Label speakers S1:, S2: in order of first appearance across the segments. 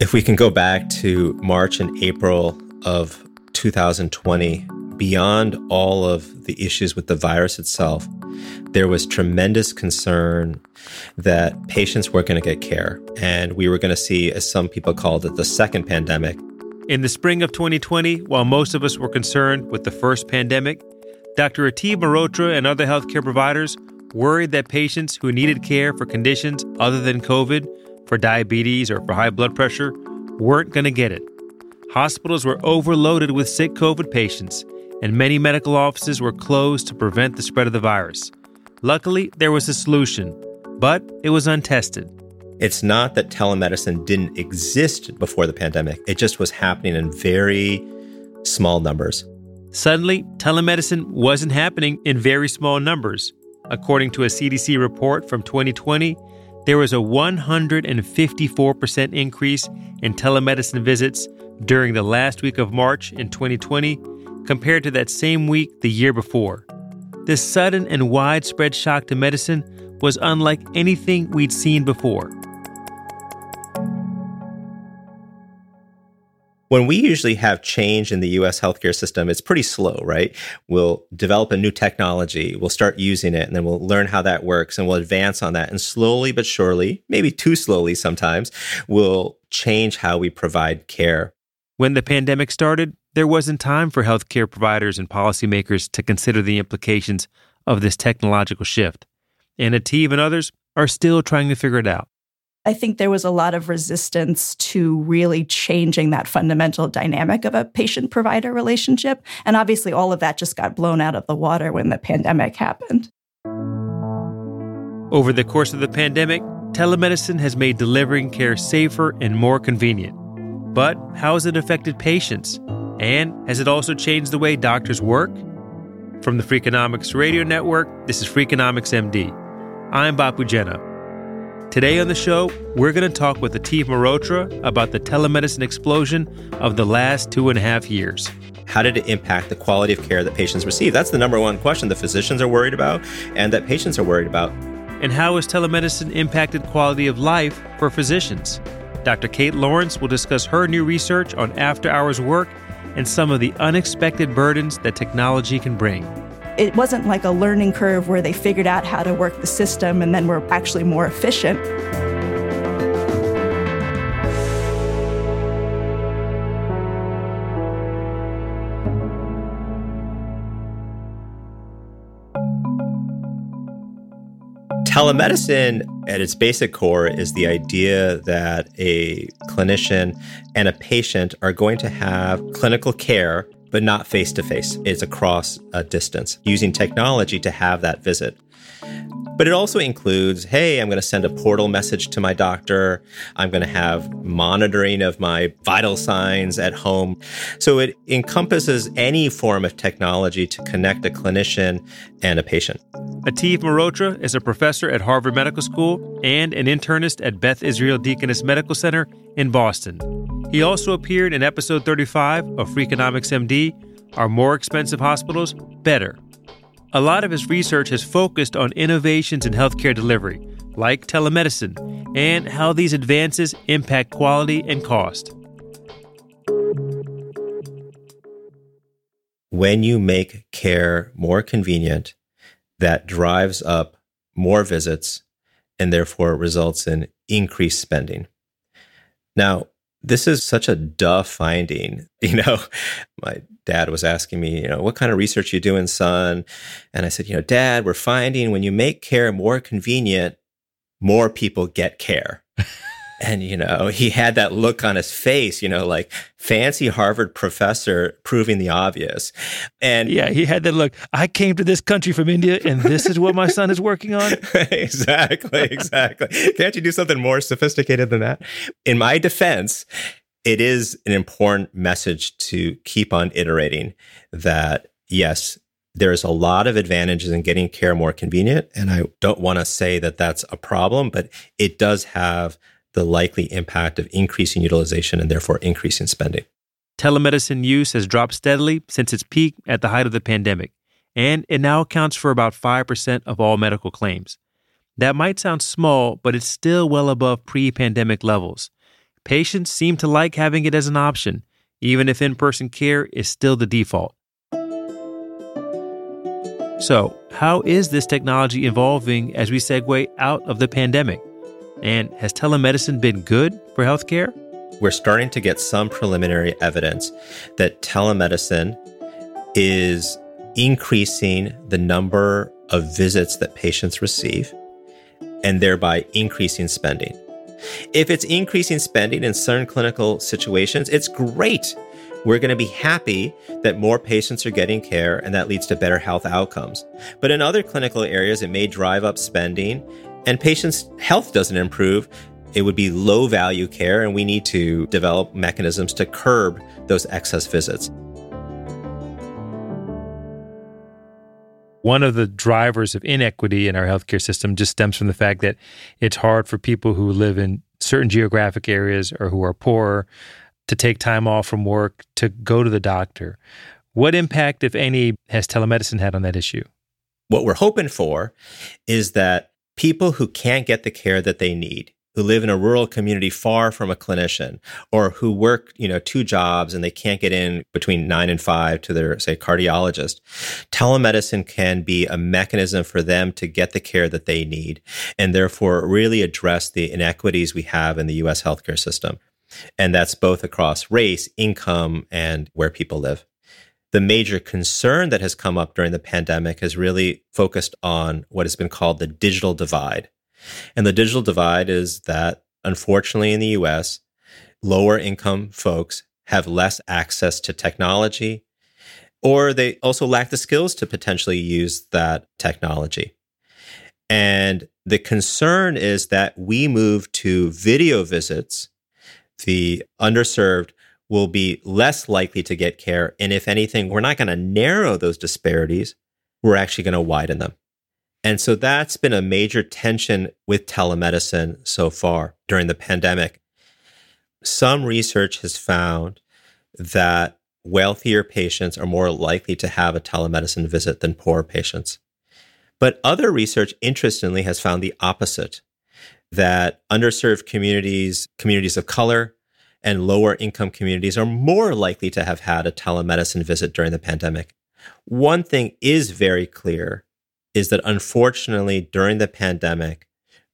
S1: If we can go back to March and April of 2020, beyond all of the issues with the virus itself, there was tremendous concern that patients weren't going to get care. And we were going to see, as some people called it, the second pandemic.
S2: In the spring of 2020, while most of us were concerned with the first pandemic, Dr. Ateeb Mehrotra and other healthcare providers worried that patients who needed care for conditions other than COVID, for diabetes or for high blood pressure, weren't going to get it. Hospitals were overloaded with sick COVID patients, and many medical offices were closed to prevent the spread of the virus. Luckily, there was a solution, but it was untested.
S1: It's not that telemedicine didn't exist before the pandemic, it just was happening in very small numbers.
S2: Suddenly, telemedicine wasn't happening in very small numbers. According to a CDC report from 2020, there was a 154% increase in telemedicine visits during the last week of March in 2020 compared to that same week the year before. This sudden and widespread shock to medicine was unlike anything we'd seen before.
S1: When we usually have change in the US healthcare system, it's pretty slow, right? We'll develop a new technology, we'll start using it, and then we'll learn how that works and we'll advance on that. And slowly but surely, maybe too slowly sometimes, we'll change how we provide care.
S2: When the pandemic started, there wasn't time for healthcare providers and policymakers to consider the implications of this technological shift. And Ateeb and others are still trying to figure it out.
S3: I think there was a lot of resistance to really changing that fundamental dynamic of a patient provider relationship. And obviously, all of that just got blown out of the water when the pandemic happened.
S2: Over the course of the pandemic, telemedicine has made delivering care safer and more convenient. But how has it affected patients? And has it also changed the way doctors work? From the Freakonomics Radio Network, this is Freakonomics MD. I'm Bapu Jena. Today on the show, we're going to talk with Ateeb Mehrotra about the telemedicine explosion of the last two and a half years.
S1: How did it impact the quality of care that patients receive? That's the number one question that physicians are worried about and that patients are worried about.
S2: And how has telemedicine impacted quality of life for physicians? Dr. Kate Lawrence will discuss her new research on after hours work and some of the unexpected burdens that technology can bring.
S3: It wasn't like a learning curve where they figured out how to work the system and then were actually more efficient.
S1: Telemedicine, at its basic core, is the idea that a clinician and a patient are going to have clinical care, but not face to face. It's across a distance, using technology to have that visit. But it also includes hey, I'm going to send a portal message to my doctor. I'm going to have monitoring of my vital signs at home. So it encompasses any form of technology to connect a clinician and a patient.
S2: Ateeb Mehrotra is a professor at Harvard Medical School and an internist at Beth Israel Deaconess Medical Center in Boston. He also appeared in episode 35 of Freakonomics MD Are More Expensive Hospitals Better? A lot of his research has focused on innovations in healthcare delivery, like telemedicine, and how these advances impact quality and cost.
S1: When you make care more convenient, that drives up more visits and therefore results in increased spending. Now, This is such a duh finding. You know, my dad was asking me, you know, what kind of research you doing, son? And I said, you know, dad, we're finding when you make care more convenient, more people get care. and, you know, he had that look on his face, you know, like fancy Harvard professor proving the obvious. And
S2: Yeah, he had that look. I came to this country from India and this is what my son is working on.
S1: exactly, exactly. Can't you do something more sophisticated than that? In my defense, it is an important message to keep on iterating that yes, there's a lot of advantages in getting care more convenient. And I don't want to say that that's a problem, but it does have the likely impact of increasing utilization and therefore increasing spending.
S2: Telemedicine use has dropped steadily since its peak at the height of the pandemic, and it now accounts for about 5% of all medical claims. That might sound small, but it's still well above pre pandemic levels. Patients seem to like having it as an option, even if in person care is still the default. So, how is this technology evolving as we segue out of the pandemic? And has telemedicine been good for healthcare?
S1: We're starting to get some preliminary evidence that telemedicine is increasing the number of visits that patients receive and thereby increasing spending. If it's increasing spending in certain clinical situations, it's great. We're going to be happy that more patients are getting care and that leads to better health outcomes. But in other clinical areas, it may drive up spending and patients' health doesn't improve. It would be low value care, and we need to develop mechanisms to curb those excess visits.
S2: One of the drivers of inequity in our healthcare system just stems from the fact that it's hard for people who live in certain geographic areas or who are poor to take time off from work to go to the doctor. What impact, if any, has telemedicine had on that issue?
S1: What we're hoping for is that people who can't get the care that they need, who live in a rural community far from a clinician, or who work, you know, two jobs and they can't get in between nine and five to their, say, cardiologist, telemedicine can be a mechanism for them to get the care that they need and therefore really address the inequities we have in the US healthcare system. And that's both across race, income, and where people live. The major concern that has come up during the pandemic has really focused on what has been called the digital divide. And the digital divide is that, unfortunately, in the US, lower income folks have less access to technology, or they also lack the skills to potentially use that technology. And the concern is that we move to video visits, the underserved will be less likely to get care. And if anything, we're not going to narrow those disparities, we're actually going to widen them. And so that's been a major tension with telemedicine so far during the pandemic. Some research has found that wealthier patients are more likely to have a telemedicine visit than poor patients. But other research, interestingly, has found the opposite that underserved communities, communities of color, and lower income communities are more likely to have had a telemedicine visit during the pandemic. One thing is very clear is that unfortunately, during the pandemic,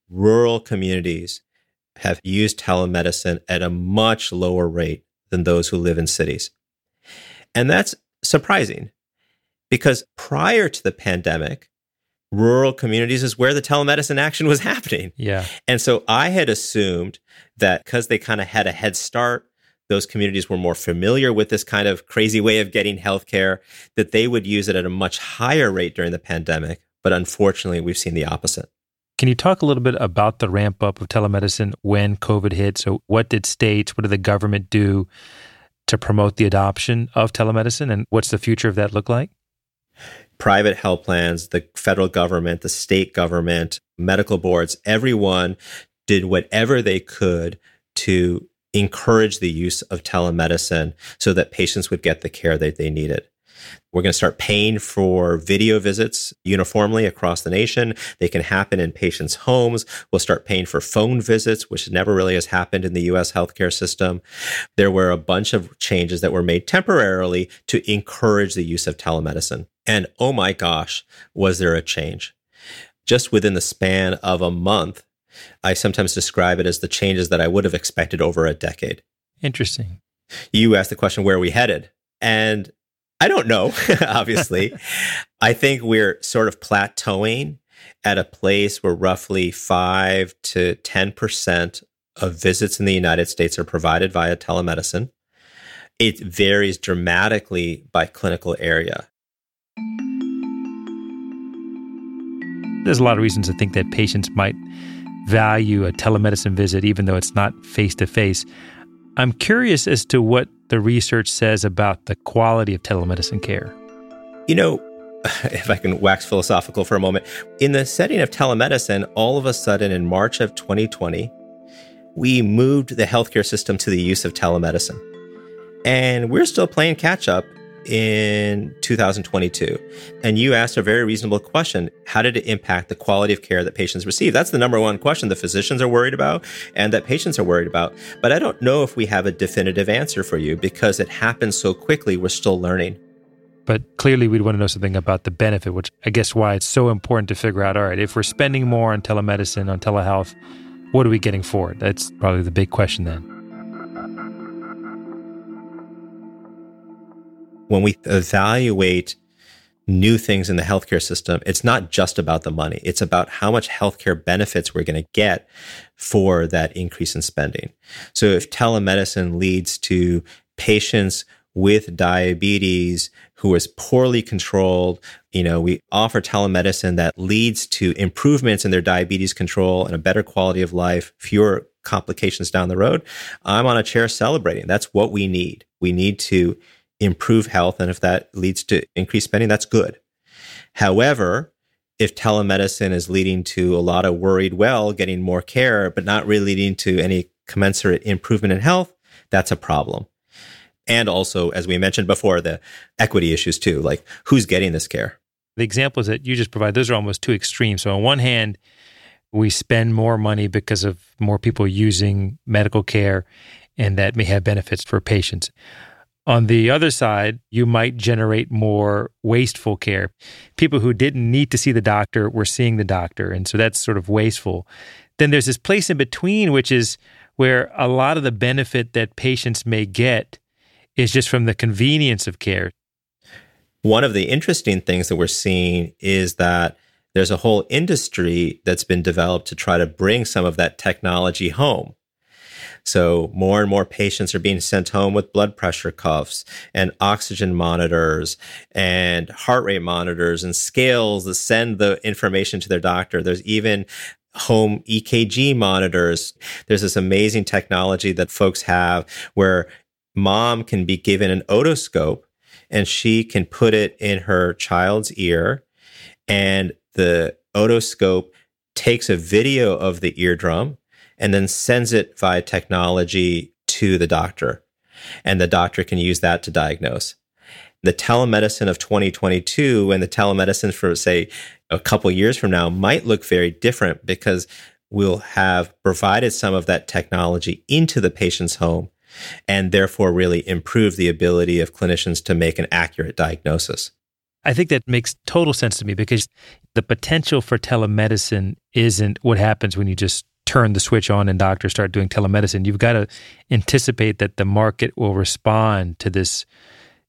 S1: rural communities have used telemedicine at a much lower rate than those who live in cities. And that's surprising because prior to the pandemic, rural communities is where the telemedicine action was happening.
S2: Yeah.
S1: And so I had assumed that because they kind of had a head start, those communities were more familiar with this kind of crazy way of getting healthcare, that they would use it at a much higher rate during the pandemic. But unfortunately, we've seen the opposite.
S2: Can you talk a little bit about the ramp up of telemedicine when COVID hit? So, what did states, what did the government do to promote the adoption of telemedicine, and what's the future of that look like?
S1: Private health plans, the federal government, the state government, medical boards, everyone did whatever they could to encourage the use of telemedicine so that patients would get the care that they needed. We're going to start paying for video visits uniformly across the nation. They can happen in patients' homes. We'll start paying for phone visits, which never really has happened in the US healthcare system. There were a bunch of changes that were made temporarily to encourage the use of telemedicine. And oh my gosh, was there a change? Just within the span of a month, I sometimes describe it as the changes that I would have expected over a decade.
S2: Interesting.
S1: You asked the question, where are we headed? And I don't know, obviously. I think we're sort of plateauing at a place where roughly 5 to 10% of visits in the United States are provided via telemedicine. It varies dramatically by clinical area.
S2: There's a lot of reasons to think that patients might value a telemedicine visit, even though it's not face to face. I'm curious as to what the research says about the quality of telemedicine care.
S1: You know, if I can wax philosophical for a moment, in the setting of telemedicine, all of a sudden in March of 2020, we moved the healthcare system to the use of telemedicine. And we're still playing catch up in 2022. And you asked a very reasonable question. How did it impact the quality of care that patients receive? That's the number one question the physicians are worried about and that patients are worried about. But I don't know if we have a definitive answer for you because it happens so quickly. We're still learning.
S2: But clearly, we'd want to know something about the benefit, which I guess why it's so important to figure out all right, if we're spending more on telemedicine, on telehealth, what are we getting for it? That's probably the big question then.
S1: When we evaluate new things in the healthcare system, it's not just about the money. It's about how much healthcare benefits we're going to get for that increase in spending. So if telemedicine leads to patients with diabetes who is poorly controlled, you know, we offer telemedicine that leads to improvements in their diabetes control and a better quality of life, fewer complications down the road. I'm on a chair celebrating. That's what we need. We need to improve health. And if that leads to increased spending, that's good. However, if telemedicine is leading to a lot of worried well getting more care, but not really leading to any commensurate improvement in health, that's a problem. And also, as we mentioned before, the equity issues too, like who's getting this care?
S2: The examples that you just provide, those are almost too extreme. So, on one hand, we spend more money because of more people using medical care, and that may have benefits for patients. On the other side, you might generate more wasteful care. People who didn't need to see the doctor were seeing the doctor. And so that's sort of wasteful. Then there's this place in between, which is where a lot of the benefit that patients may get is just from the convenience of care.
S1: One of the interesting things that we're seeing is that there's a whole industry that's been developed to try to bring some of that technology home. So more and more patients are being sent home with blood pressure cuffs and oxygen monitors and heart rate monitors and scales that send the information to their doctor. There's even home EKG monitors. There's this amazing technology that folks have where mom can be given an otoscope and she can put it in her child's ear and the otoscope takes a video of the eardrum and then sends it via technology to the doctor. And the doctor can use that to diagnose. The telemedicine of 2022 and the telemedicine for, say, a couple years from now might look very different because we'll have provided some of that technology into the patient's home and therefore really improve the ability of clinicians to make an accurate diagnosis.
S2: I think that makes total sense to me because the potential for telemedicine isn't what happens when you just turn the switch on and doctors start doing telemedicine. You've got to anticipate that the market will respond to this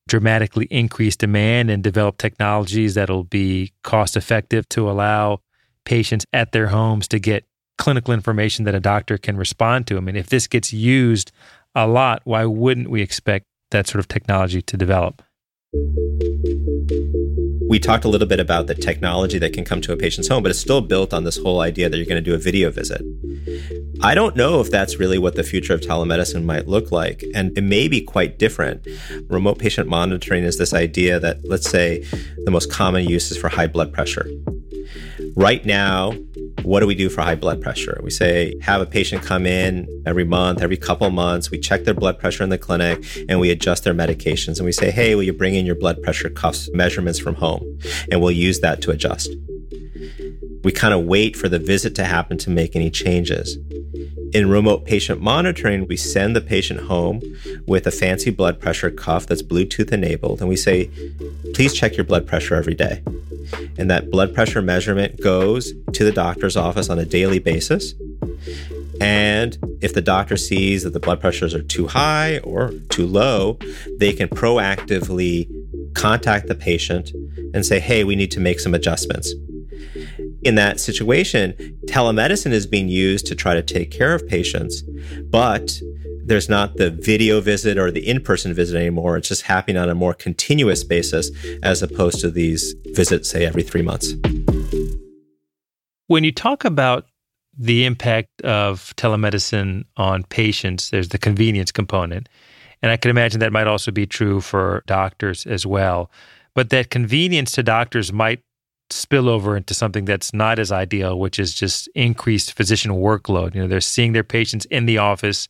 S2: dramatically increased demand and develop technologies that'll be cost effective to allow patients at their homes to get clinical information that a doctor can respond to. I mean, if this gets used a lot, why wouldn't we expect that sort of technology to develop?
S1: We talked a little bit about the technology that can come to a patient's home, but it's still built on this whole idea that you're going to do a video visit. I don't know if that's really what the future of telemedicine might look like. And it may be quite different. Remote patient monitoring is this idea that, let's say, the most common use is for high blood pressure. Right now, what do we do for high blood pressure? We say, have a patient come in every month, every couple months. We check their blood pressure in the clinic and we adjust their medications. And we say, hey, will you bring in your blood pressure cuffs measurements from home? And we'll use that to adjust. We kind of wait for the visit to happen to make any changes. In remote patient monitoring, we send the patient home with a fancy blood pressure cuff that's Bluetooth enabled, and we say, please check your blood pressure every day. And that blood pressure measurement goes to the doctor's office on a daily basis. And if the doctor sees that the blood pressures are too high or too low, they can proactively contact the patient and say, hey, we need to make some adjustments. In that situation, telemedicine is being used to try to take care of patients, but there's not the video visit or the in person visit anymore. It's just happening on a more continuous basis as opposed to these visits, say, every three months.
S2: When you talk about the impact of telemedicine on patients, there's the convenience component. And I can imagine that might also be true for doctors as well. But that convenience to doctors might spill over into something that's not as ideal, which is just increased physician workload. You know, they're seeing their patients in the office,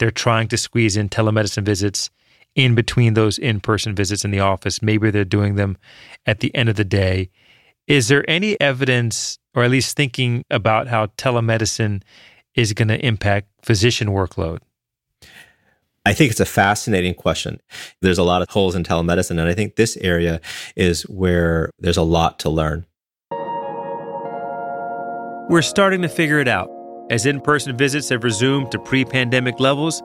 S2: they're trying to squeeze in telemedicine visits in between those in person visits in the office. Maybe they're doing them at the end of the day. Is there any evidence, or at least thinking about how telemedicine is going to impact physician workload?
S1: I think it's a fascinating question. There's a lot of holes in telemedicine, and I think this area is where there's a lot to learn.
S2: We're starting to figure it out. As in person visits have resumed to pre pandemic levels,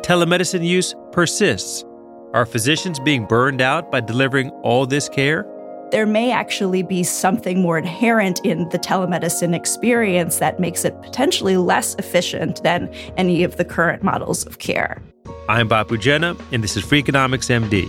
S2: telemedicine use persists. Are physicians being burned out by delivering all this care?
S3: There may actually be something more inherent in the telemedicine experience that makes it potentially less efficient than any of the current models of care.
S2: I'm Bapu Jena, and this is Freakonomics MD.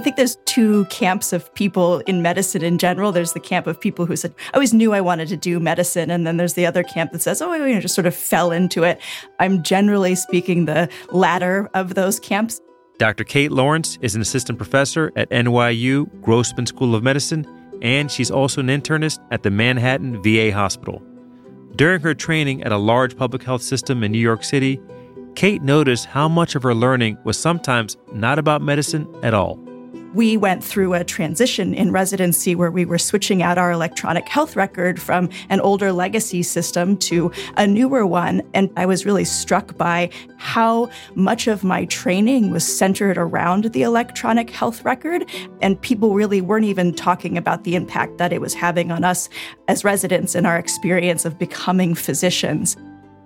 S3: Think there's two camps of people in medicine in general. There's the camp of people who said, I always knew I wanted to do medicine. And then there's the other camp that says, oh, you know, just sort of fell into it. I'm generally speaking the latter of those camps.
S2: Dr. Kate Lawrence is an assistant professor at NYU Grossman School of Medicine, and she's also an internist at the Manhattan VA Hospital. During her training at a large public health system in New York City, Kate noticed how much of her learning was sometimes not about medicine at all.
S3: We went through a transition in residency where we were switching out our electronic health record from an older legacy system to a newer one. And I was really struck by how much of my training was centered around the electronic health record. And people really weren't even talking about the impact that it was having on us as residents and our experience of becoming physicians.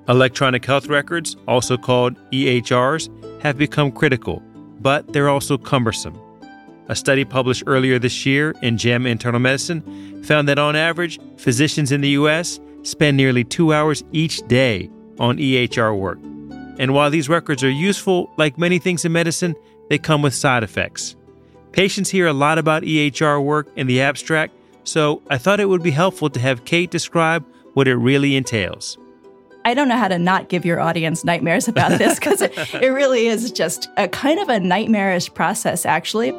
S2: Electronic health records, also called EHRs, have become critical, but they're also cumbersome. A study published earlier this year in JAMA Internal Medicine found that on average, physicians in the US spend nearly two hours each day on EHR work. And while these records are useful, like many things in medicine, they come with side effects. Patients hear a lot about EHR work in the abstract, so I thought it would be helpful to have Kate describe what it really entails.
S3: I don't know how to not give your audience nightmares about this because it, it really is just a kind of a nightmarish process, actually.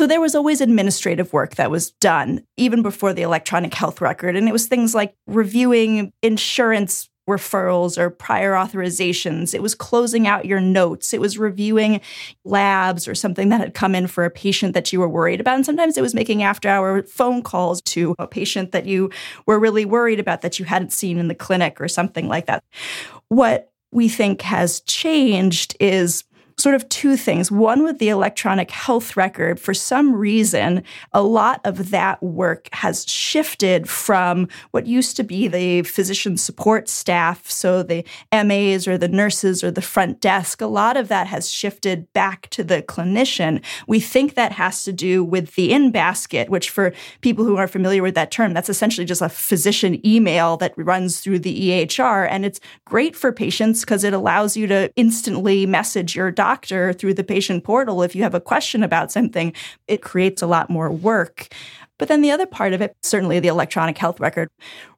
S3: So there was always administrative work that was done even before the electronic health record. And it was things like reviewing insurance referrals or prior authorizations. It was closing out your notes. It was reviewing labs or something that had come in for a patient that you were worried about. And sometimes it was making after hour phone calls to a patient that you were really worried about that you hadn't seen in the clinic or something like that. What we think has changed is sort of two things. One, with the electronic health record, for some reason, a lot of that work has shifted from what used to be the physician support staff, so the MAs or the nurses or the front desk. A lot of that has shifted back to the clinician. We think that has to do with the in basket, which, for people who aren't familiar with that term, that's essentially just a physician email that runs through the EHR. And it's great for patients because it allows you to instantly message your doctor doctor through the patient portal if you have a question about something. It creates a lot more work. But then the other part of it, certainly the electronic health record,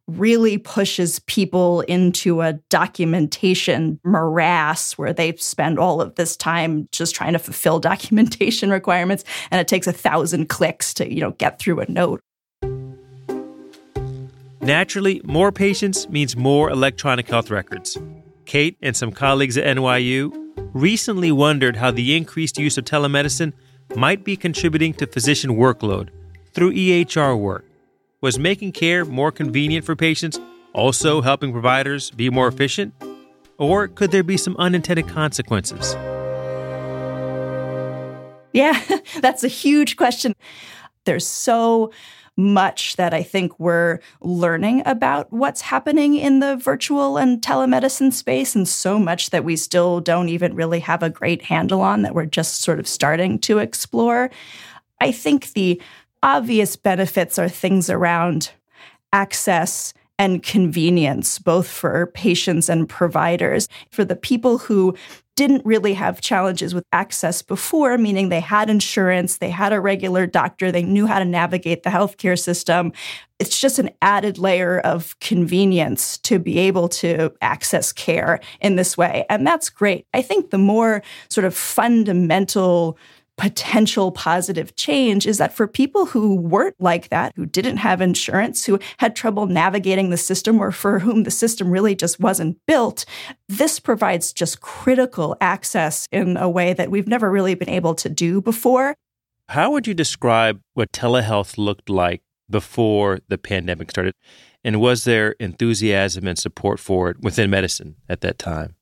S3: really pushes people into a documentation morass where they spend all of this time just trying to fulfill documentation requirements and it takes a thousand clicks to you know get through a note
S2: naturally more patients means more electronic health records kate and some colleagues at nyu recently wondered how the increased use of telemedicine might be contributing to physician workload through EHR work. Was making care more convenient for patients also helping providers be more efficient? Or could there be some unintended consequences?
S3: Yeah, that's a huge question. There's so much that I think we're learning about what's happening in the virtual and telemedicine space, and so much that we still don't even really have a great handle on that we're just sort of starting to explore. I think the obvious benefits are things around access and convenience, both for patients and providers. For the people who didn't really have challenges with access before, meaning they had insurance, they had a regular doctor, they knew how to navigate the healthcare system. It's just an added layer of convenience to be able to access care in this way. And that's great. I think the more sort of fundamental potential positive change is that for people who weren't like that, who didn't have insurance, who had trouble navigating the system, or for whom the system really just wasn't built, this provides just critical access in a way that we've never really been able to do before.
S2: How would you describe what telehealth looked like before the pandemic started? And was there enthusiasm and support for it within medicine at that time?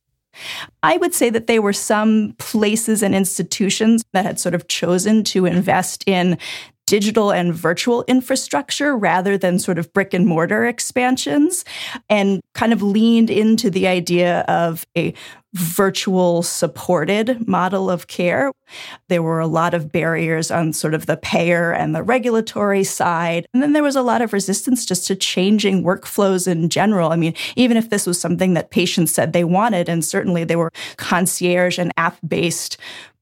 S3: I would say that there were some places and institutions that had sort of chosen to invest in digital and virtual infrastructure rather than sort of brick and mortar expansions and kind of leaned into the idea of a virtual supported model of care. There were a lot of barriers on sort of the payer and the regulatory side. And then there was a lot of resistance just to changing workflows in general. I mean, even if this was something that patients said they wanted, and certainly there were concierge and app based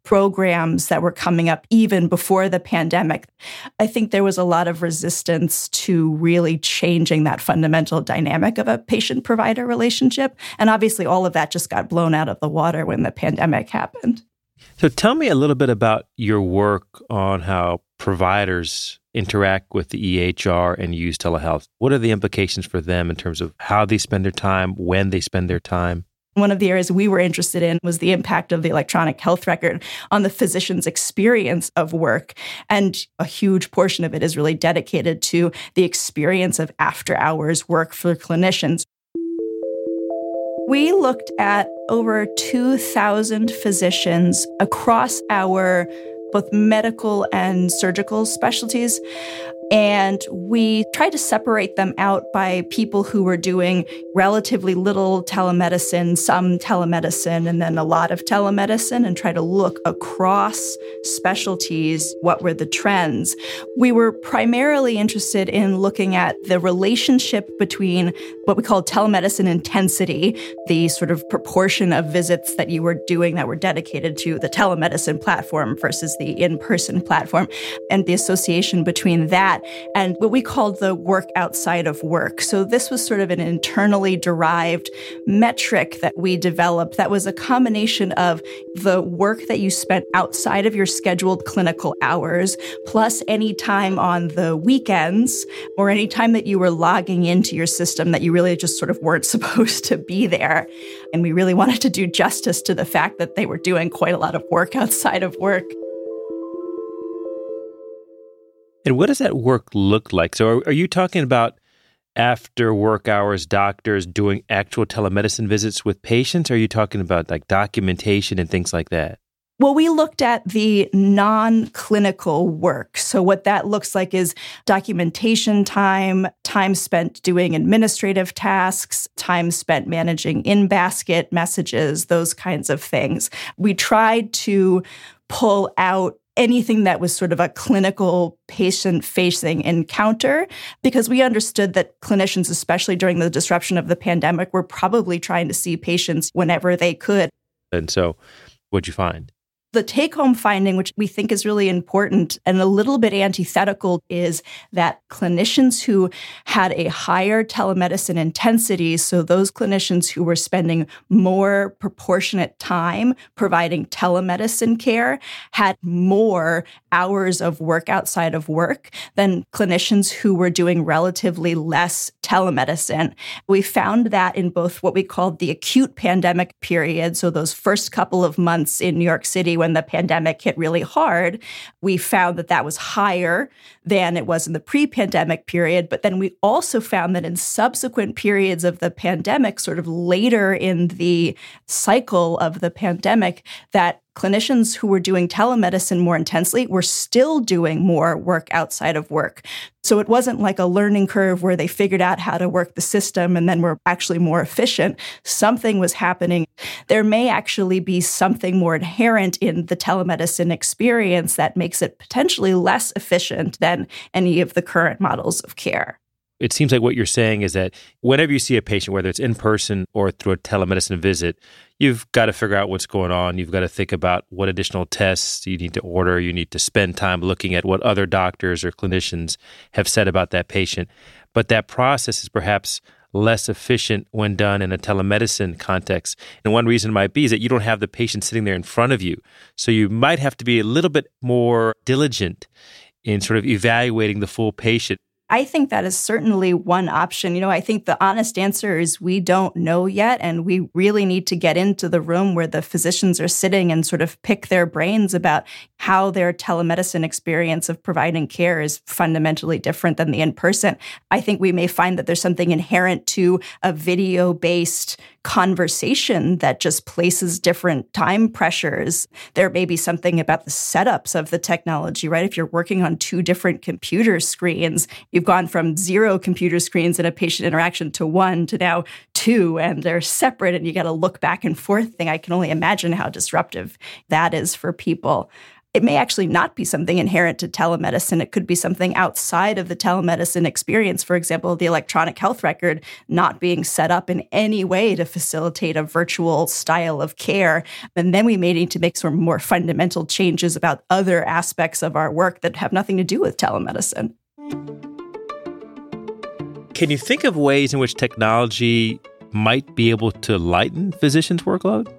S3: programs that were coming up even before the pandemic. I think there was a lot of resistance to really changing that fundamental dynamic of a patient provider relationship. And obviously, all of that just got blown out of the water when the pandemic happened.
S2: So, tell me a little bit about your work on how providers interact with the EHR and use telehealth. What are the implications for them in terms of how they spend their time, when they spend their time?
S3: One of the areas we were interested in was the impact of the electronic health record on the physician's experience of work. And a huge portion of it is really dedicated to the experience of after hours work for clinicians. We looked at over 2,000 physicians across our both medical and surgical specialties and we tried to separate them out by people who were doing relatively little telemedicine, some telemedicine, and then a lot of telemedicine, and try to look across specialties what were the trends. We were primarily interested in looking at the relationship between what we call telemedicine intensity, the sort of proportion of visits that you were doing that were dedicated to the telemedicine platform versus the in person platform, and the association between that that and what we called the work outside of work. So this was sort of an internally derived metric that we developed that was a combination of the work that you spent outside of your scheduled clinical hours, plus any time on the weekends or any time that you were logging into your system that you really just sort of weren't supposed to be there. And we really wanted to do justice to the fact that they were doing quite a lot of work outside of work.
S2: And what does that work look like? So, are, are you talking about after work hours doctors doing actual telemedicine visits with patients? Are you talking about like documentation and things like that?
S3: Well, we looked at the non clinical work. So, what that looks like is documentation time, time spent doing administrative tasks, time spent managing in basket messages, those kinds of things. We tried to pull out anything that was sort of a clinical patient facing encounter because we understood that clinicians, especially during the disruption of the pandemic, were probably trying to see patients whenever they could.
S2: And so, what'd you find?
S3: The take home finding, which we think is really important and a little bit antithetical, is that clinicians who had a higher telemedicine intensity, so those clinicians who were spending more proportionate time providing telemedicine care, had more hours of work outside of work than clinicians who were doing relatively less telemedicine. We found that in both what we called the acute pandemic period, so those first couple of months in New York City when the pandemic hit really hard, we found that that was higher than it was in the pre pandemic period. But then we also found that in subsequent periods of the pandemic, sort of later in the cycle of the pandemic, that clinicians who were doing telemedicine more intensely were still doing more work outside of work. So it wasn't like a learning curve where they figured out how to work the system and then were actually more efficient. Something was happening. There may actually be something more inherent in the telemedicine experience that makes it potentially less efficient than any of the current models of care
S2: it seems like what you're saying is that whenever you see a patient, whether it's in person or through a telemedicine visit, you've got to figure out what's going on. You've got to think about what additional tests you need to order. You need to spend time looking at what other doctors or clinicians have said about that patient. But that process is perhaps less efficient when done in a telemedicine context. And one reason might be is that you don't have the patient sitting there in front of you. So you might have to be a little bit more diligent in sort of evaluating the full patient
S3: I think that is certainly one option. You know, I think the honest answer is we don't know yet. And we really need to get into the room where the physicians are sitting and sort of pick their brains about how their telemedicine experience of providing care is fundamentally different than the in person. I think we may find that there's something inherent to a video based conversation that just places different time pressures. There may be something about the setups of the technology, right? If you're working on two different computer screens, you've gone from zero computer screens in a patient interaction to one to now two, and they're separate, and you got to look back and forth thing. I can only imagine how disruptive that is for people it may actually not be something inherent to telemedicine. It could be something outside of the telemedicine experience. For example, the electronic health record not being set up in any way to facilitate a virtual style of care. And then we may need to make some more fundamental changes about other aspects of our work that have nothing to do with telemedicine.
S2: Can you think of ways in which technology might be able to lighten physicians' workload?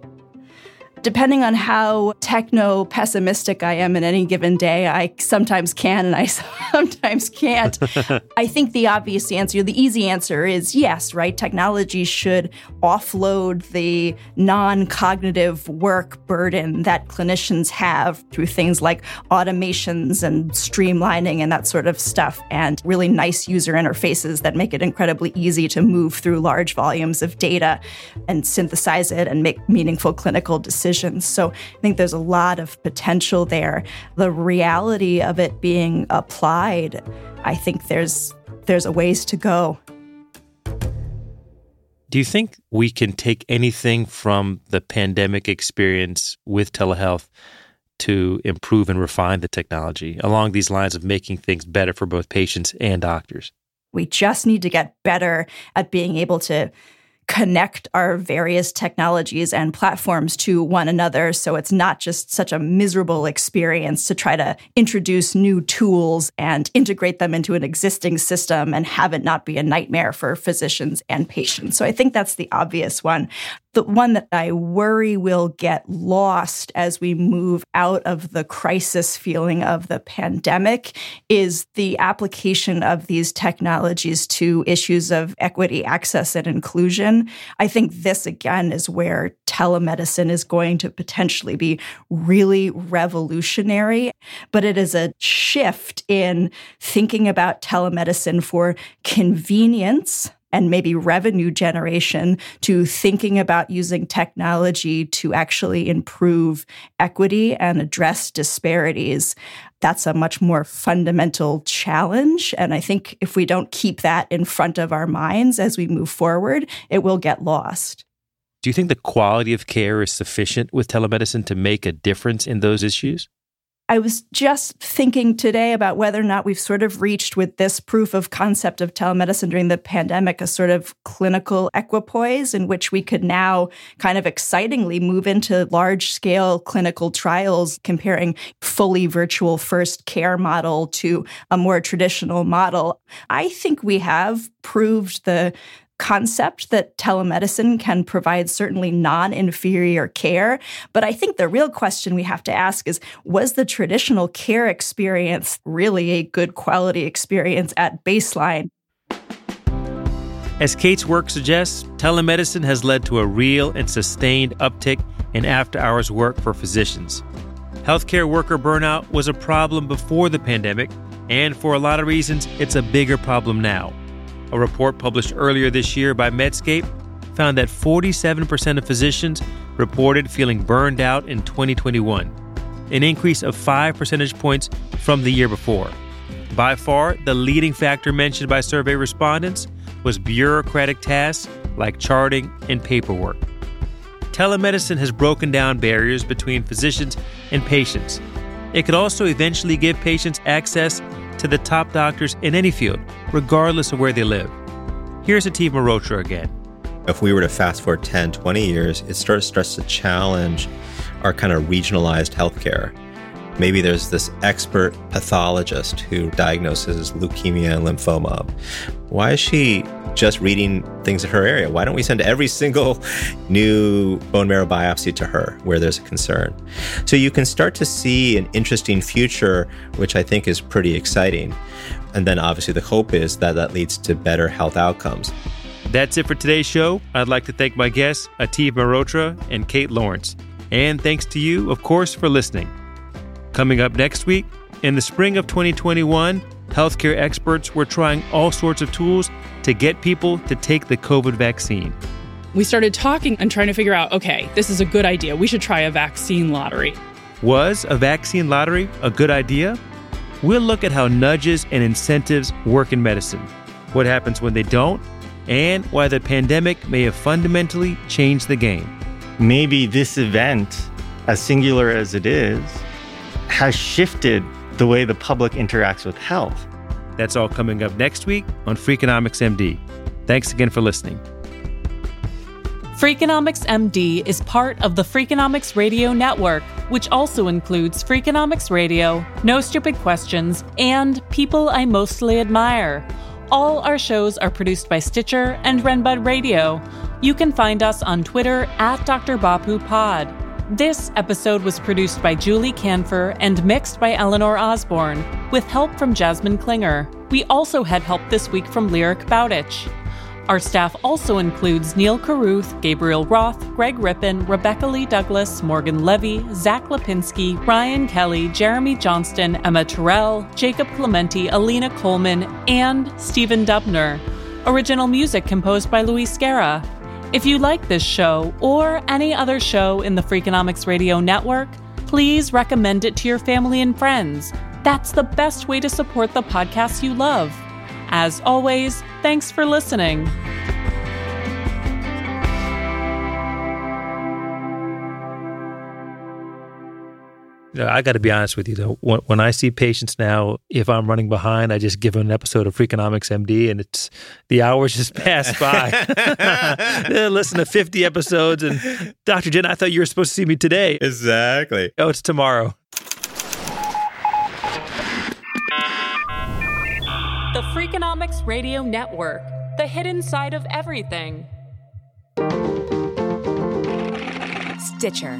S3: Depending on how techno pessimistic I am in any given day, I sometimes can and I sometimes can't. I think the obvious answer, the easy answer is yes, right? Technology should offload the non cognitive work burden that clinicians have through things like automations and streamlining and that sort of stuff, and really nice user interfaces that make it incredibly easy to move through large volumes of data and synthesize it and make meaningful clinical decisions decisions. So I think there's a lot of potential there. The reality of it being applied, I think there's there's a ways to go.
S2: Do you think we can take anything from the pandemic experience with telehealth to improve and refine the technology along these lines of making things better for both patients and doctors?
S3: We just need to get better at being able to connect our various technologies and platforms to one another so it's not just such a miserable experience to try to introduce new tools and integrate them into an existing system and have it not be a nightmare for physicians and patients. So I think that's the obvious one. The one that I worry will get lost as we move out of the crisis feeling of the pandemic is the application of these technologies to issues of equity, access, and inclusion. I think this, again, is where telemedicine is going to potentially be really revolutionary, but it is a shift in thinking about telemedicine for convenience and maybe revenue generation to thinking about using technology to actually improve equity and address disparities. That's a much more fundamental challenge. And I think if we don't keep that in front of our minds as we move forward, it will get lost.
S2: Do you think the quality of care is sufficient with telemedicine to make a difference in those issues?
S3: I was just thinking today about whether or not we've sort of reached with this proof of concept of telemedicine during the pandemic a sort of clinical equipoise in which we could now kind of excitingly move into large scale clinical trials comparing fully virtual first care model to a more traditional model. I think we have proved the concept that telemedicine can provide certainly non inferior care. But I think the real question we have to ask is was the traditional care experience really a good quality experience at baseline?
S2: As Kate's work suggests, telemedicine has led to a real and sustained uptick in after hours work for physicians. Healthcare worker burnout was a problem before the pandemic, and for a lot of reasons, it's a bigger problem now. A report published earlier this year by Medscape found that 47% of physicians reported feeling burned out in 2021, an increase of 5 percentage points from the year before. By far, the leading factor mentioned by survey respondents was bureaucratic tasks like charting and paperwork. Telemedicine has broken down barriers between physicians and patients. It could also eventually give patients access to the top doctors in any field, regardless of where they live. Here's Ateev Mehrotra again.
S1: If we were to fast forward 10, 20 years, it starts, starts to challenge our kind of regionalized healthcare. Maybe there's this expert pathologist who diagnoses leukemia and lymphoma. Why is she just reading things in her area? Why don't we send every single new bone marrow biopsy to her where there's a concern? So you can start to see an interesting future, which I think is pretty exciting. And then obviously the hope is that that leads to better health outcomes.
S2: That's it for today's show. I'd like to thank my guests, Ateev Mehrotra and Kate Lawrence. And thanks to you, of course, for listening. Coming up next week, in the spring of 2021, healthcare experts were trying all sorts of tools to get people to take the COVID vaccine.
S4: We started talking and trying to figure out okay, this is a good idea. We should try a vaccine lottery.
S2: Was a vaccine lottery a good idea? We'll look at how nudges and incentives work in medicine, what happens when they don't, and why the pandemic may have fundamentally changed the game.
S5: Maybe this event, as singular as it is, has shifted the way the public interacts with health.
S2: That's all coming up next week on Freakonomics MD. Thanks again for listening.
S6: Freakonomics MD is part of the Freakonomics Radio Network, which also includes Freakonomics Radio, No Stupid Questions, and People I Mostly Admire. All our shows are produced by Stitcher and Renbud Radio. You can find us on Twitter at Dr. Bapu Pod. This episode was produced by Julie Kanfer and mixed by Eleanor Osborne, with help from Jasmin Klinger. We also had help this week from Lyric Bowditch. Our staff also includes Neal Carruth, Gabriel Roth, Greg Rippin, Rebecca Lee Douglas, Morgan Levey, Zack Lapinski, Ryan Kelley, Jeremy Johnston, Emma Tyrrell, Jacob Clemente, Alina Kulman, and Stephen Dubner. Original music composed by Luis Guerra. If you like this show or any other show in the Freakonomics Radio Network, please recommend it to your family and friends. That's the best way to support the podcast you love. As always, thanks for listening.
S2: I got to be honest with you though. When, when I see patients now, if I'm running behind, I just give them an episode of Freakonomics MD, and it's the hours just pass by. Listen to 50 episodes, and Dr. Jen, I thought you were supposed to see me today.
S1: Exactly.
S2: Oh, it's tomorrow.
S6: The Freakonomics Radio Network, the hidden side of everything.
S7: Stitcher.